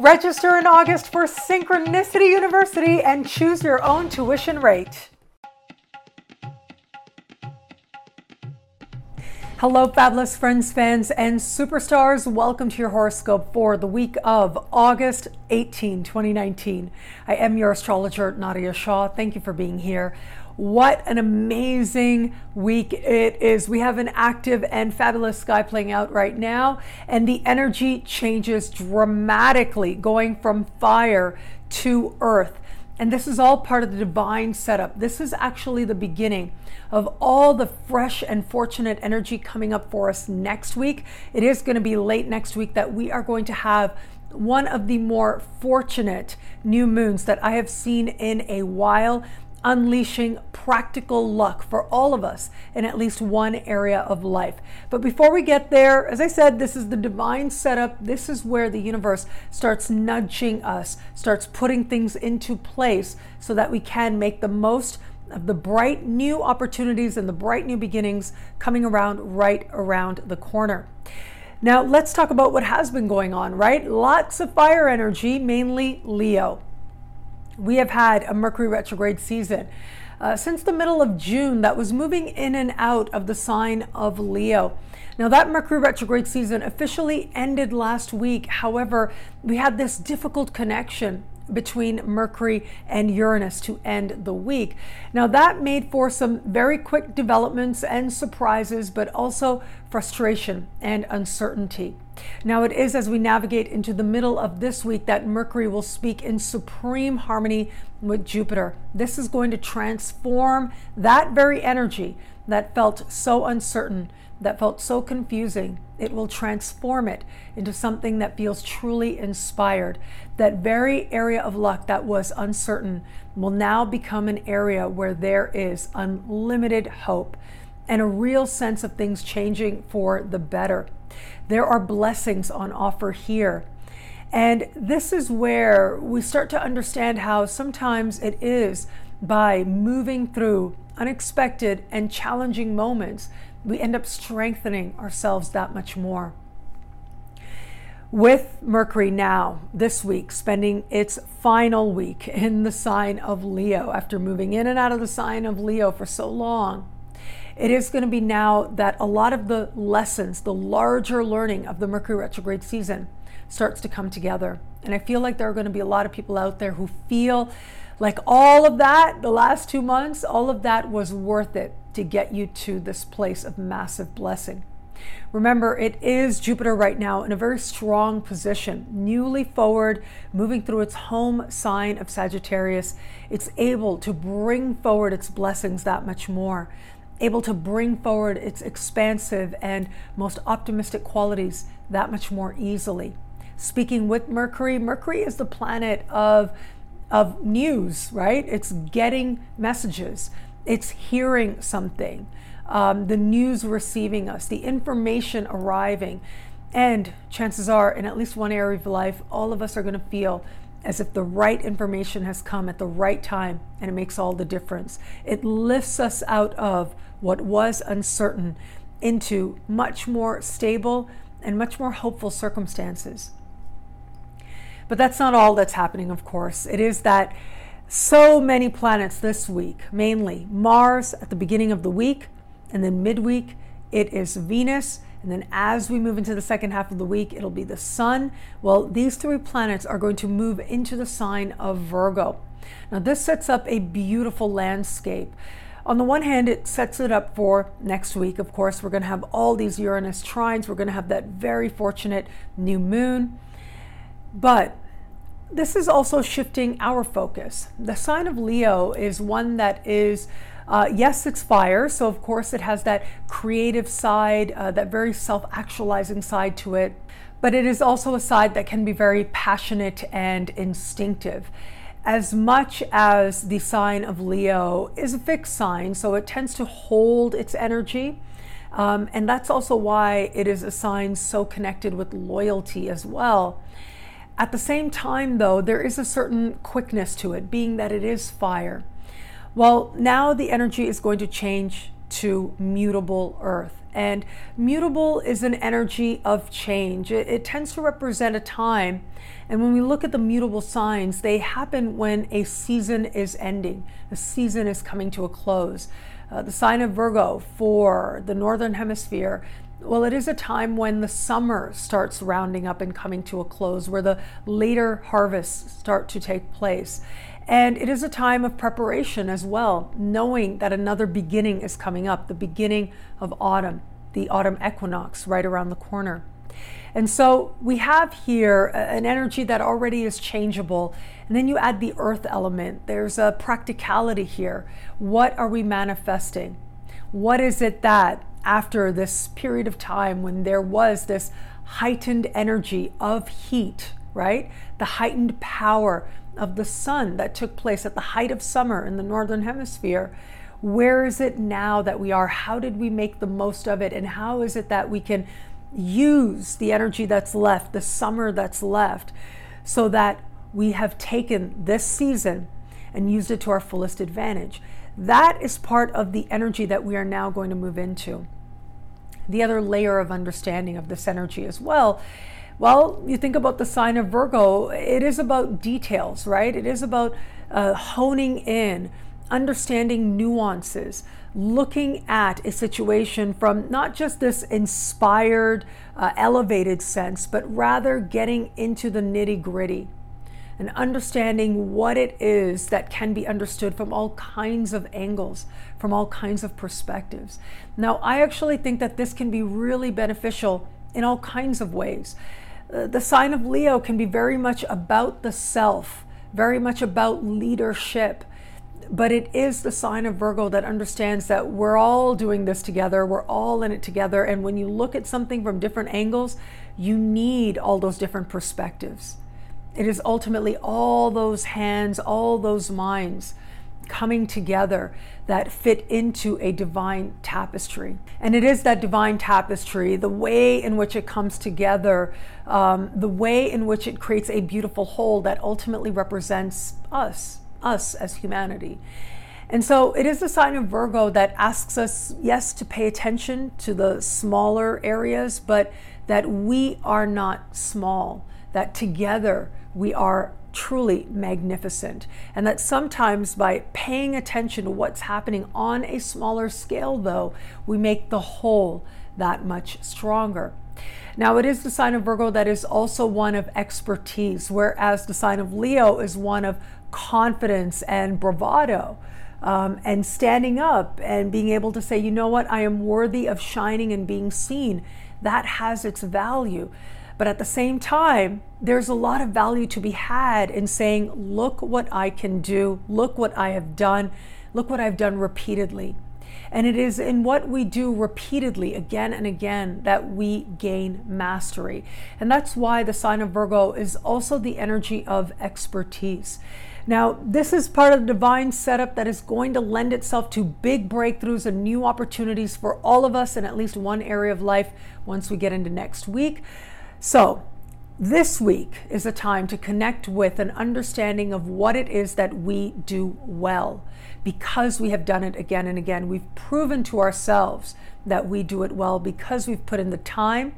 Register in August for Synchronicity University and choose your own tuition rate. Hello, fabulous friends, fans, and superstars. Welcome to your horoscope for the week of August 18, 2019. I am your astrologer, Nadiya Shah. Thank you for being here. What an amazing week it is. We have an active and fabulous sky playing out right now, and the energy changes dramatically, going from fire to earth. And this is all part of the divine setup. This is actually the beginning of all the fresh and fortunate energy coming up for us next week. It is going to be late next week that we are going to have one of the more fortunate new moons that I have seen in a while unleashing practical luck for all of us in at least one area of life. But before we get there, as I said, this is the divine setup. This is where the universe starts nudging us, starts putting things into place so that we can make the most of the bright new opportunities and the bright new beginnings coming around right around the corner. Now, let's talk about what has been going on, right? Lots of fire energy, mainly Leo we have had a Mercury retrograde season. Uh, since the middle of June, that was moving in and out of the sign of Leo. Now, that Mercury retrograde season officially ended last week. However, we had this difficult connection between Mercury and Uranus to end the week. Now, that made for some very quick developments and surprises, but also frustration and uncertainty. Now, it is as we navigate into the middle of this week that Mercury will speak in supreme harmony with Jupiter. This is going to transform that very energy that felt so uncertain that felt so confusing, it will transform it into something that feels truly inspired. That very area of luck that was uncertain will now become an area where there is unlimited hope and a real sense of things changing for the better. There are blessings on offer here. And this is where we start to understand how sometimes it is by moving through unexpected and challenging moments we end up strengthening ourselves that much more. With Mercury now, this week, spending its final week in the sign of Leo after moving in and out of the sign of Leo for so long, it is going to be now that a lot of the lessons, the larger learning of the Mercury retrograde season starts to come together. And I feel like there are going to be a lot of people out there who feel like all of that, the last two months, all of that was worth it to get you to this place of massive blessing. Remember, it is Jupiter right now in a very strong position, newly forward, moving through its home sign of Sagittarius. It's able to bring forward its blessings that much more, able to bring forward its expansive and most optimistic qualities that much more easily. Speaking with Mercury, Mercury is the planet of, of news, right? It's getting messages it's hearing something, um, the news receiving us, the information arriving. And chances are, in at least one area of life, all of us are going to feel as if the right information has come at the right time and it makes all the difference. It lifts us out of what was uncertain into much more stable and much more hopeful circumstances. But that's not all that's happening, of course. It is that so many planets this week, mainly Mars at the beginning of the week, and then midweek it is Venus. And then as we move into the second half of the week, it'll be the Sun. Well, these three planets are going to move into the sign of Virgo. Now, this sets up a beautiful landscape. On the one hand, it sets it up for next week. Of course, we're going to have all these Uranus trines. We're going to have that very fortunate new moon. But this is also shifting our focus. The sign of Leo is one that is, uh, yes, it's fire. So, of course, it has that creative side, uh, that very self actualizing side to it. But it is also a side that can be very passionate and instinctive. As much as the sign of Leo is a fixed sign, so it tends to hold its energy. Um, and that's also why it is a sign so connected with loyalty as well. At the same time, though, there is a certain quickness to it, being that it is fire. Well, now the energy is going to change to mutable earth. And mutable is an energy of change. It, it, tends to represent a time. And when we look at the mutable signs, they happen when a season is ending, a season is coming to a close. Uh, the sign of Virgo for the Northern Hemisphere well, it is a time when the summer starts rounding up and coming to a close, where the later harvests start to take place. And it is a time of preparation as well, knowing that another beginning is coming up, the beginning of autumn, the autumn equinox right around the corner. And so we have here an energy that already is changeable. And then you add the earth element. There's a practicality here. What are we manifesting? What is it that after this period of time when there was this heightened energy of heat, right? The heightened power of the sun that took place at the height of summer in the northern hemisphere. Where is it now that we are? How did we make the most of it? And how is it that we can use the energy that's left, the summer that's left, so that we have taken this season and used it to our fullest advantage? That is part of the energy that we are now going to move into. The other layer of understanding of this energy as well. Well, you think about the sign of Virgo, it is about details, right? It is about uh, honing in, understanding nuances, looking at a situation from not just this inspired, uh, elevated sense, but rather getting into the nitty gritty and understanding what it is that can be understood from all kinds of angles, from all kinds of perspectives. Now, I actually think that this can be really beneficial in all kinds of ways. Uh, the sign of Leo can be very much about the self, very much about leadership. But it is the sign of Virgo that understands that we're all doing this together, we're all in it together. And when you look at something from different angles, you need all those different perspectives. It is ultimately all those hands, all those minds coming together that fit into a divine tapestry. And it is that divine tapestry, the way in which it comes together, um, the way in which it creates a beautiful whole that ultimately represents us, us as humanity. And so it is a sign of Virgo that asks us, yes, to pay attention to the smaller areas, but that we are not small, that together we are truly magnificent. And that sometimes by paying attention to what's happening on a smaller scale, though, we make the whole that much stronger. Now, it is the sign of Virgo that is also one of expertise, whereas the sign of Leo is one of confidence and bravado. Um, and standing up and being able to say, you know what, I am worthy of shining and being seen. That has its value. But at the same time, there's a lot of value to be had in saying, look what I can do, look what I have done, look what I've done repeatedly. And it is in what we do repeatedly again and again that we gain mastery. And that's why the sign of Virgo is also the energy of expertise. Now, this is part of the divine setup that is going to lend itself to big breakthroughs and new opportunities for all of us in at least one area of life once we get into next week. So, this week is a time to connect with an understanding of what it is that we do well because we have done it again and again. We've proven to ourselves that we do it well because we've put in the time,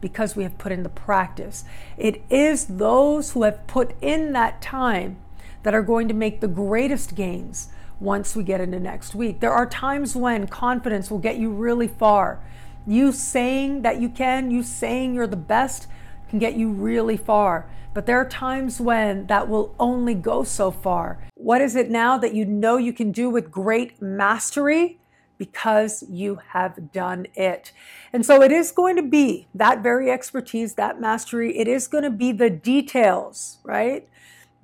because we have put in the practice. It is those who have put in that time that are going to make the greatest gains once we get into next week. There are times when confidence will get you really far. You saying that you can, you saying you're the best can get you really far. But there are times when that will only go so far. What is it now that you know you can do with great mastery? Because you have done it. And so it is going to be that very expertise, that mastery. It is going to be the details, right?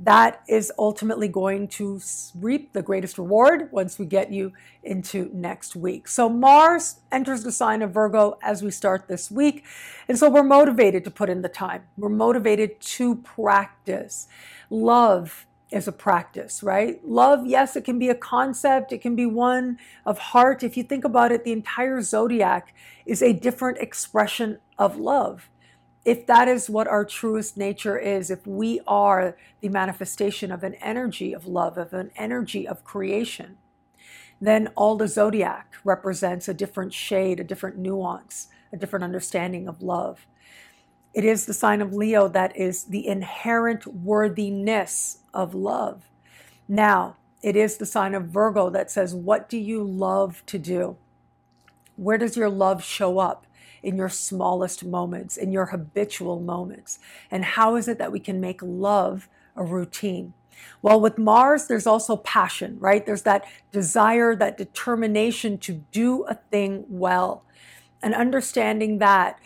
That is ultimately going to reap the greatest reward once we get you into next week. So, Mars enters the sign of Virgo as we start this week. And so, we're motivated to put in the time, we're motivated to practice. Love is a practice, right? Love, yes, it can be a concept, it can be one of heart. If you think about it, the entire zodiac is a different expression of love if that is what our truest nature is, if we are the manifestation of an energy of love, of an energy of creation, then all the zodiac represents a different shade, a different nuance, a different understanding of love. It is the sign of Leo that is the inherent worthiness of love. Now, it is the sign of Virgo that says, What do you love to do? Where does your love show up? In your smallest moments, in your habitual moments? And how is it that we can make love a routine? Well, with Mars, there's also passion, right? There's that desire, that determination to do a thing well. And understanding that,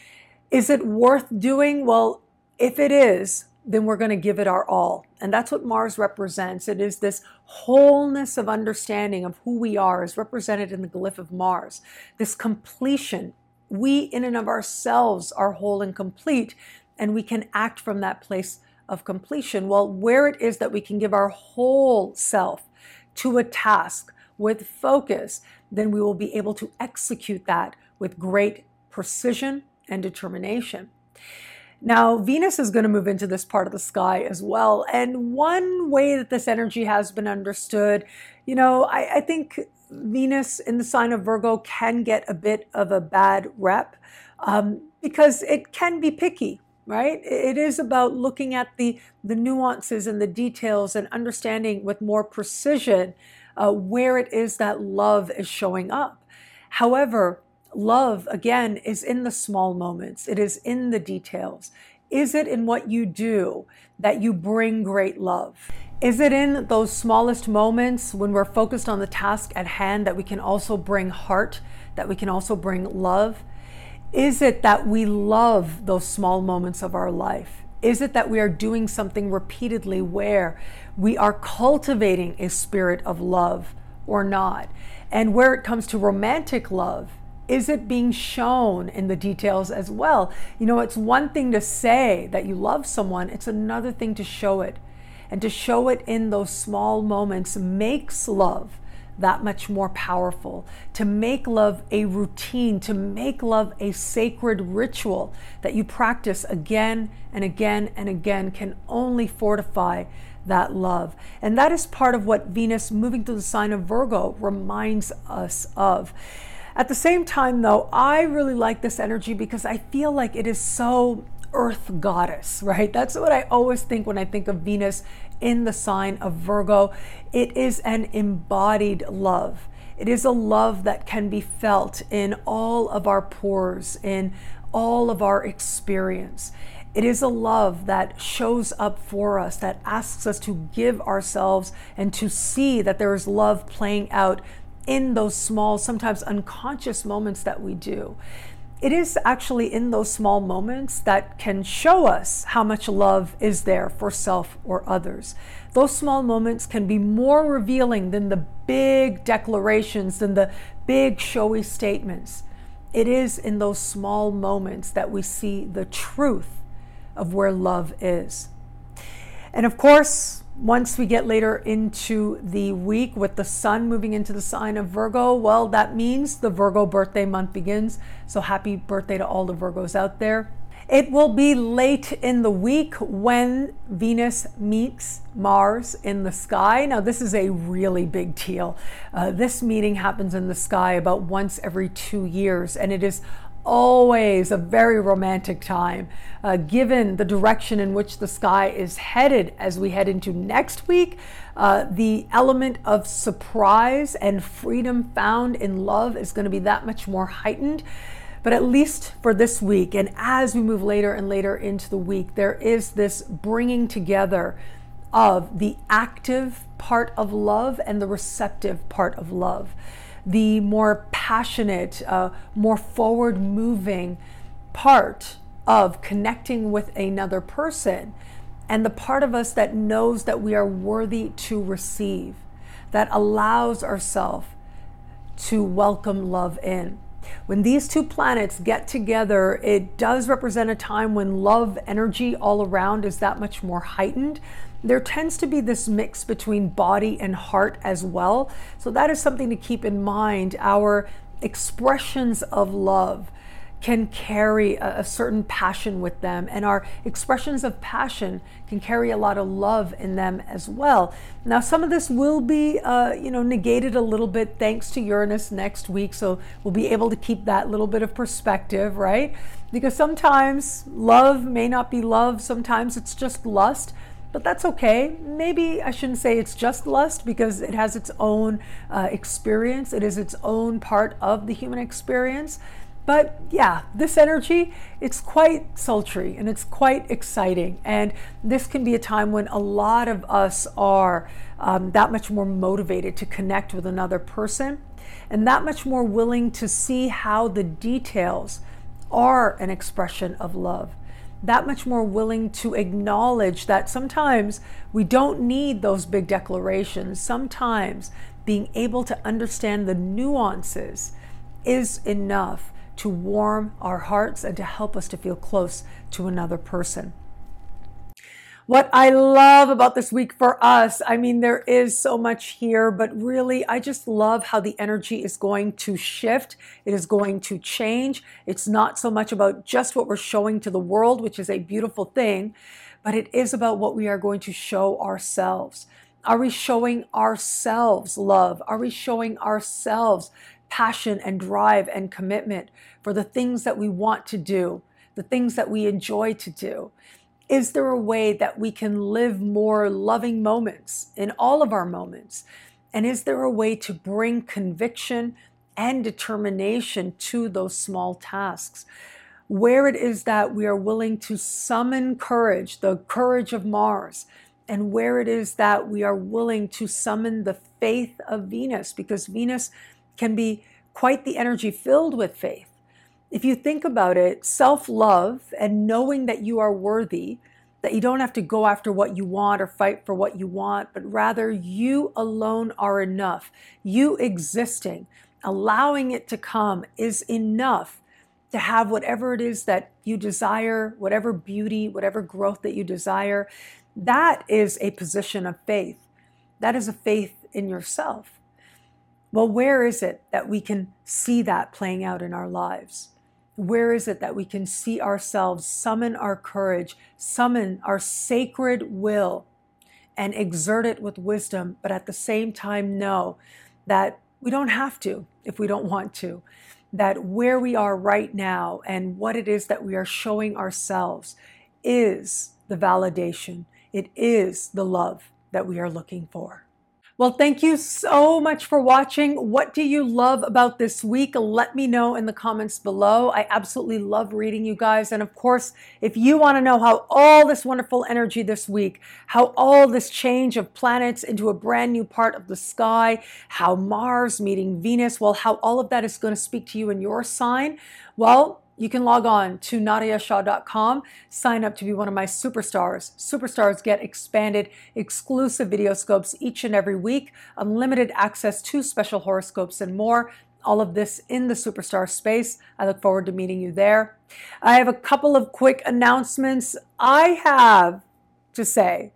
is it worth doing? Well, if it is, then we're going to give it our all. And that's what Mars represents. It is this wholeness of understanding of who we are, is represented in the glyph of Mars. This completion. We, in and of ourselves, are whole and complete, and we can act from that place of completion. Well, where it is that we can give our whole self to a task with focus, then we will be able to execute that with great precision and determination. Now, Venus is going to move into this part of the sky as well. And one way that this energy has been understood, you know, I, I think Venus in the sign of Virgo can get a bit of a bad rep um, because it can be picky, right? It is about looking at the, the nuances and the details and understanding with more precision uh, where it is that love is showing up. However, Love, again, is in the small moments, it is in the details. Is it in what you do that you bring great love? Is it in those smallest moments when we're focused on the task at hand that we can also bring heart, that we can also bring love? Is it that we love those small moments of our life? Is it that we are doing something repeatedly where we are cultivating a spirit of love or not? And where it comes to romantic love, is it being shown in the details as well? You know, it's one thing to say that you love someone, it's another thing to show it. And to show it in those small moments makes love that much more powerful. To make love a routine, to make love a sacred ritual that you practice again and again and again can only fortify that love. And that is part of what Venus moving through the sign of Virgo reminds us of. At the same time, though, I really like this energy because I feel like it is so earth goddess, right? That's what I always think when I think of Venus in the sign of Virgo. It is an embodied love. It is a love that can be felt in all of our pores, in all of our experience. It is a love that shows up for us, that asks us to give ourselves and to see that there is love playing out in those small, sometimes unconscious moments that we do. It is actually in those small moments that can show us how much love is there for self or others. Those small moments can be more revealing than the big declarations, than the big showy statements. It is in those small moments that we see the truth of where love is. And of course, once we get later into the week with the sun moving into the sign of Virgo, well, that means the Virgo birthday month begins. So happy birthday to all the Virgos out there. It will be late in the week when Venus meets Mars in the sky. Now, this is a really big deal. Uh, this meeting happens in the sky about once every two years, and it is always a very romantic time, uh, given the direction in which the sky is headed as we head into next week. Uh, the element of surprise and freedom found in love is going to be that much more heightened. But at least for this week, and as we move later and later into the week, there is this bringing together of the active part of love and the receptive part of love the more passionate, uh, more forward moving part of connecting with another person, and the part of us that knows that we are worthy to receive, that allows ourselves to welcome love in. When these two planets get together, it does represent a time when love energy all around is that much more heightened there tends to be this mix between body and heart as well. So that is something to keep in mind. Our expressions of love can carry a, a, certain passion with them, and our expressions of passion can carry a lot of love in them as well. Now, some of this will be, uh, you know, negated a little bit thanks to Uranus next week, so we'll be able to keep that little bit of perspective, right? Because sometimes love may not be love, sometimes it's just lust but that's okay. Maybe I shouldn't say it's just lust because it has its own uh, experience. It is its own part of the human experience. But yeah, this energy, it's quite sultry and it's quite exciting. And this can be a time when a lot of us are um, that much more motivated to connect with another person and that much more willing to see how the details are an expression of love. That much more willing to acknowledge that sometimes we don't need those big declarations. Sometimes being able to understand the nuances is enough to warm our hearts and to help us to feel close to another person. What I love about this week for us, I mean, there is so much here, but really, I just love how the energy is going to shift. It is going to change. It's not so much about just what we're showing to the world, which is a beautiful thing, but it is about what we are going to show ourselves. Are we showing ourselves love? Are we showing ourselves passion and drive and commitment for the things that we want to do, the things that we enjoy to do? Is there a way that we can live more loving moments in all of our moments? And is there a way to bring conviction and determination to those small tasks? Where it is that we are willing to summon courage, the courage of Mars, and where it is that we are willing to summon the faith of Venus, because Venus can be quite the energy filled with faith. If you think about it, self love and knowing that you are worthy, that you don't have to go after what you want or fight for what you want, but rather you alone are enough. You existing, allowing it to come is enough to have whatever it is that you desire, whatever beauty, whatever growth that you desire. That is a position of faith. That is a faith in yourself. Well, where is it that we can see that playing out in our lives? Where is it that we can see ourselves summon our courage, summon our sacred will, and exert it with wisdom, but at the same time know that we don't have to if we don't want to? That where we are right now and what it is that we are showing ourselves is the validation, it is the love that we are looking for. Well, thank you so much for watching. What do you love about this week? Let me know in the comments below. I absolutely love reading you guys. And of course, if you want to know how all this wonderful energy this week, how all this change of planets into a brand new part of the sky, how Mars meeting Venus, well, how all of that is going to speak to you in your sign, well, you can log on to nadiyashah.com, sign up to be one of my superstars. Superstars get expanded, exclusive video scopes each and every week, unlimited access to special horoscopes, and more. All of this in the superstar space. I look forward to meeting you there. I have a couple of quick announcements. I have to say,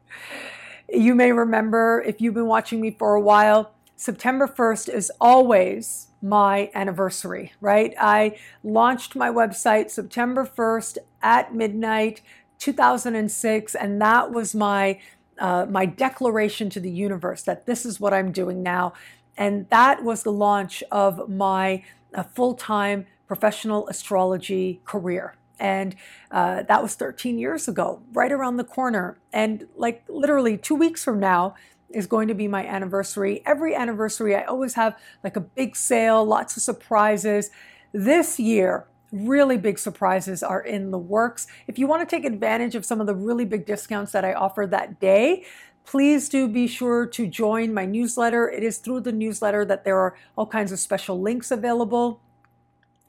you may remember if you've been watching me for a while, September 1st is always my anniversary, right? I launched my website September 1st at midnight 2006 and that was my uh, my declaration to the universe that this is what I'm doing now. And that was the launch of my uh, full-time professional astrology career. And uh, that was 13 years ago right around the corner. And like literally two weeks from now is going to be my anniversary. Every anniversary, I always have like a big sale, lots of surprises. This year, really big surprises are in the works. If you want to take advantage of some of the really big discounts that I offer that day, please do be sure to join my newsletter. It is through the newsletter that there are all kinds of special links available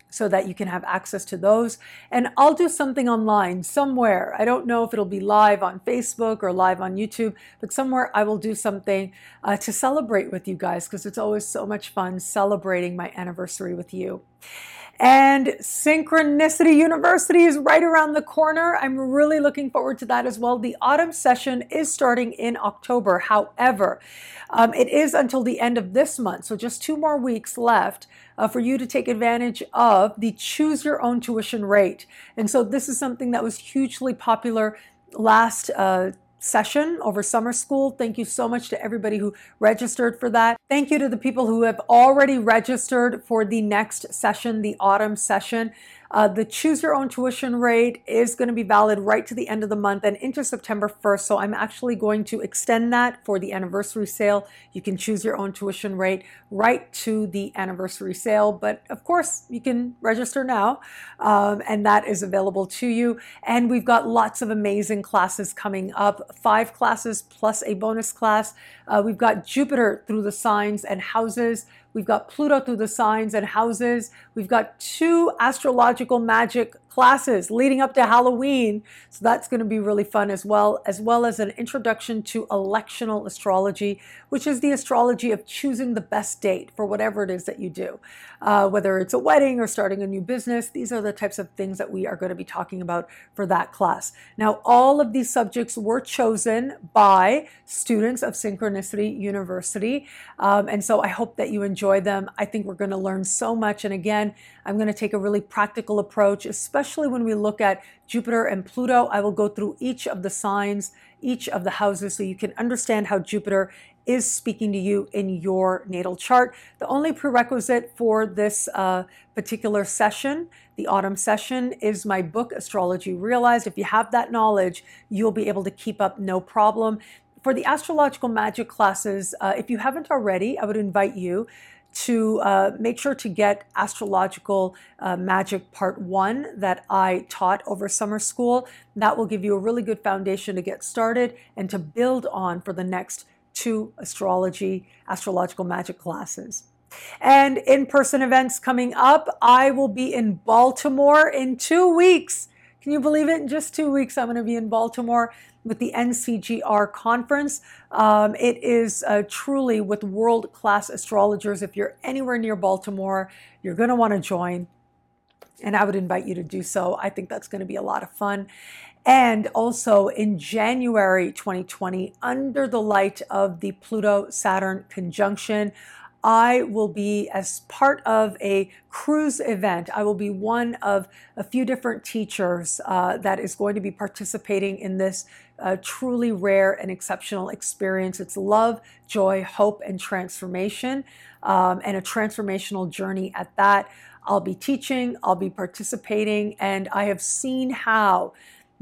so that you can have access to those. And I'll do something online somewhere. I don't know if it'll be live on Facebook or live on YouTube, but somewhere I will do something uh, to celebrate with you guys because it's always so much fun celebrating my anniversary with you. And Synchronicity University is right around the corner. I'm really looking forward to that as well. The autumn session is starting in October. However, um, it is until the end of this month, so just two more weeks left uh, for you to take advantage of the choose your own tuition rate. And so this is something that was hugely popular last uh, session over summer school. Thank you so much to everybody who registered for that. Thank you to the people who have already registered for the next session, the autumn session. Uh, the choose your own tuition rate is going to be valid right to the end of the month and into September 1st. So I'm actually going to extend that for the anniversary sale. You can choose your own tuition rate right to the anniversary sale. But of course, you can register now, um, and that is available to you. And we've got lots of amazing classes coming up five classes plus a bonus class. Uh, we've got Jupiter through the signs and houses. We've got Pluto through the signs and houses. We've got two astrological magic classes leading up to Halloween. So that's going to be really fun as well, as well as an introduction to electional astrology, which is the astrology of choosing the best date for whatever it is that you do. Uh, whether it's a wedding or starting a new business, these are the types of things that we are going to be talking about for that class. Now, all of these subjects were chosen by students of Synchronicity University. Um, and so I hope that you enjoy them. I think we're going to learn so much. And again, I'm going to take a really practical approach, especially when we look at Jupiter and Pluto. I will go through each of the signs, each of the houses, so you can understand how Jupiter is speaking to you in your natal chart. The only prerequisite for this uh, particular session, the autumn session, is my book, Astrology Realized. If you have that knowledge, you'll be able to keep up no problem. For the astrological magic classes, uh, if you haven't already, I would invite you to uh, make sure to get astrological uh, magic part one that I taught over summer school. That will give you a really good foundation to get started and to build on for the next two astrology, astrological magic classes. And in person events coming up, I will be in Baltimore in two weeks. Can you believe it? In just two weeks, I'm going to be in Baltimore with the NCGR conference. Um, it is uh, truly with world class astrologers. If you're anywhere near Baltimore, you're going to want to join. And I would invite you to do so. I think that's going to be a lot of fun. And also in January 2020, under the light of the Pluto Saturn conjunction, I will be, as part of a cruise event, I will be one of a few different teachers uh, that is going to be participating in this uh, truly rare and exceptional experience. It's love, joy, hope, and transformation, um, and a transformational journey at that. I'll be teaching, I'll be participating, and I have seen how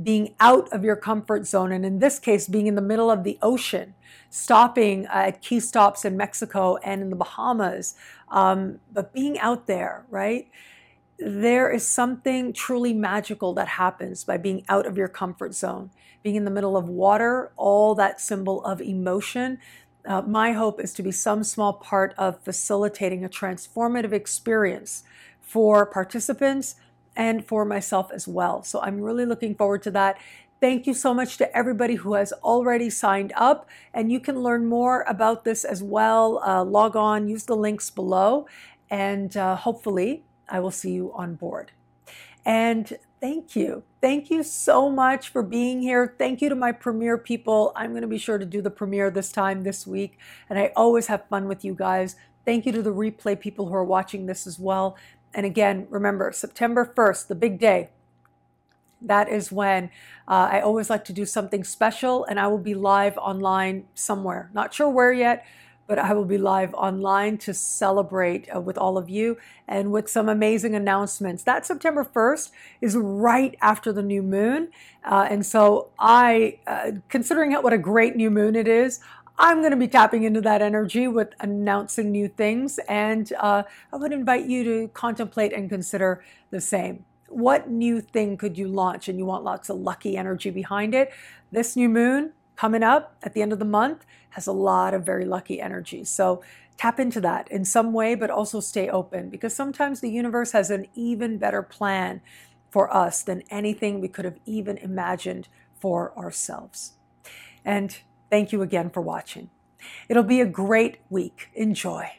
being out of your comfort zone, and in this case, being in the middle of the ocean, stopping at key stops in Mexico and in the Bahamas, um, but being out there, right? There is something truly magical that happens by being out of your comfort zone, being in the middle of water, all that symbol of emotion. Uh, my hope is to be some small part of facilitating a transformative experience for participants and for myself as well. So I'm really looking forward to that. Thank you so much to everybody who has already signed up. And you can learn more about this as well. Uh, log on, use the links below, and uh, hopefully I will see you on board. And thank you. Thank you so much for being here. Thank you to my premiere people. I'm going to be sure to do the premiere this time this week. And I always have fun with you guys. Thank you to the replay people who are watching this as well. And again, remember, September 1st, the big day, that is when uh, I always like to do something special, and I will be live online somewhere. Not sure where yet, but I will be live online to celebrate uh, with all of you and with some amazing announcements. That September 1st is right after the new moon. Uh, and so, I, uh, considering what a great new moon it is, I'm going to be tapping into that energy with announcing new things. And uh, I would invite you to contemplate and consider the same what new thing could you launch and you want lots of lucky energy behind it? This new moon coming up at the end of the month has a lot of very lucky energy. So tap into that in some way, but also stay open because sometimes the universe has an even better plan for us than anything we could have even imagined for ourselves. And thank you again for watching. It'll be a great week. Enjoy.